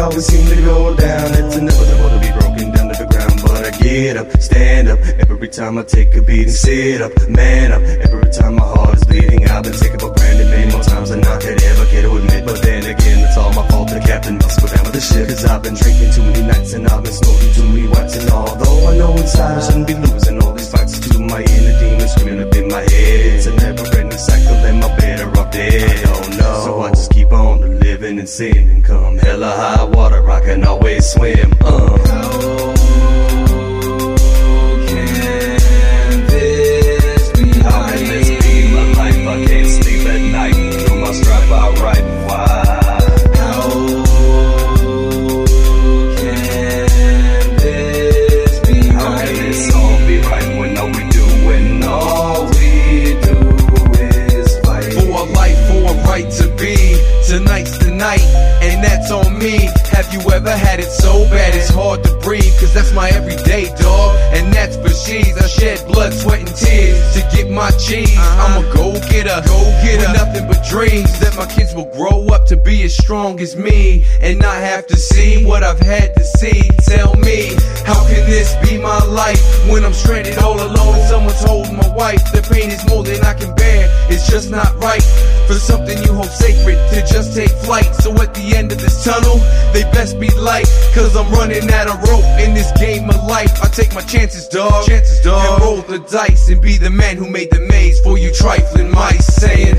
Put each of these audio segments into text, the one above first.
always seem to go down. It's inevitable to be broken down to the ground, but I get up, stand up. Every time I take a beat and sit up, man up. Every time my heart is bleeding, I've been taken for granted many more times than I could ever care to admit. But then again, it's all my fault. The captain must go down with the ship. Cause I've been drinking too many nights and I've been smoking too many whites. And although I know inside I shouldn't be losing on living and. Come hella high water, I can always swim. Uh. Ever had it so bad it's hard to breathe? Cause that's my everyday dog, and that's for she's. I shed blood, sweat, and tears to get my cheese. Uh-huh. I'm a go getter, go getter. With nothing but dreams that my kids will grow up to be as strong as me, and not have to see what I've had to see. Tell me, how can this be my life when I'm stranded all alone wife? The pain is more than I can bear. It's just not right for something you hold sacred to just take flight. So at the end of this tunnel, they best be light. Cause I'm running out of rope in this game of life. I take my chances, dog. Chances, dog. And roll the dice and be the man who made the maze for you trifling mice. Saying,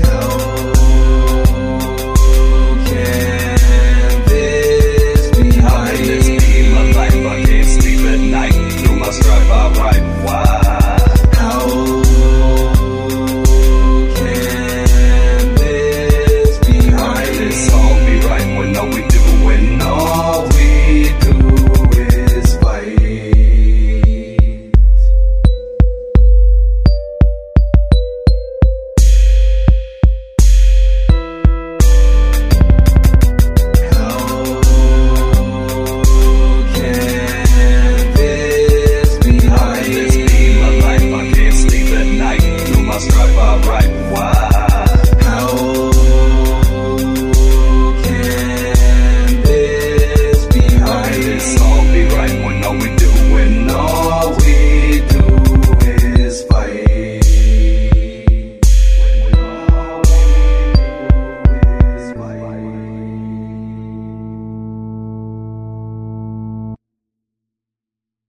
Strike by.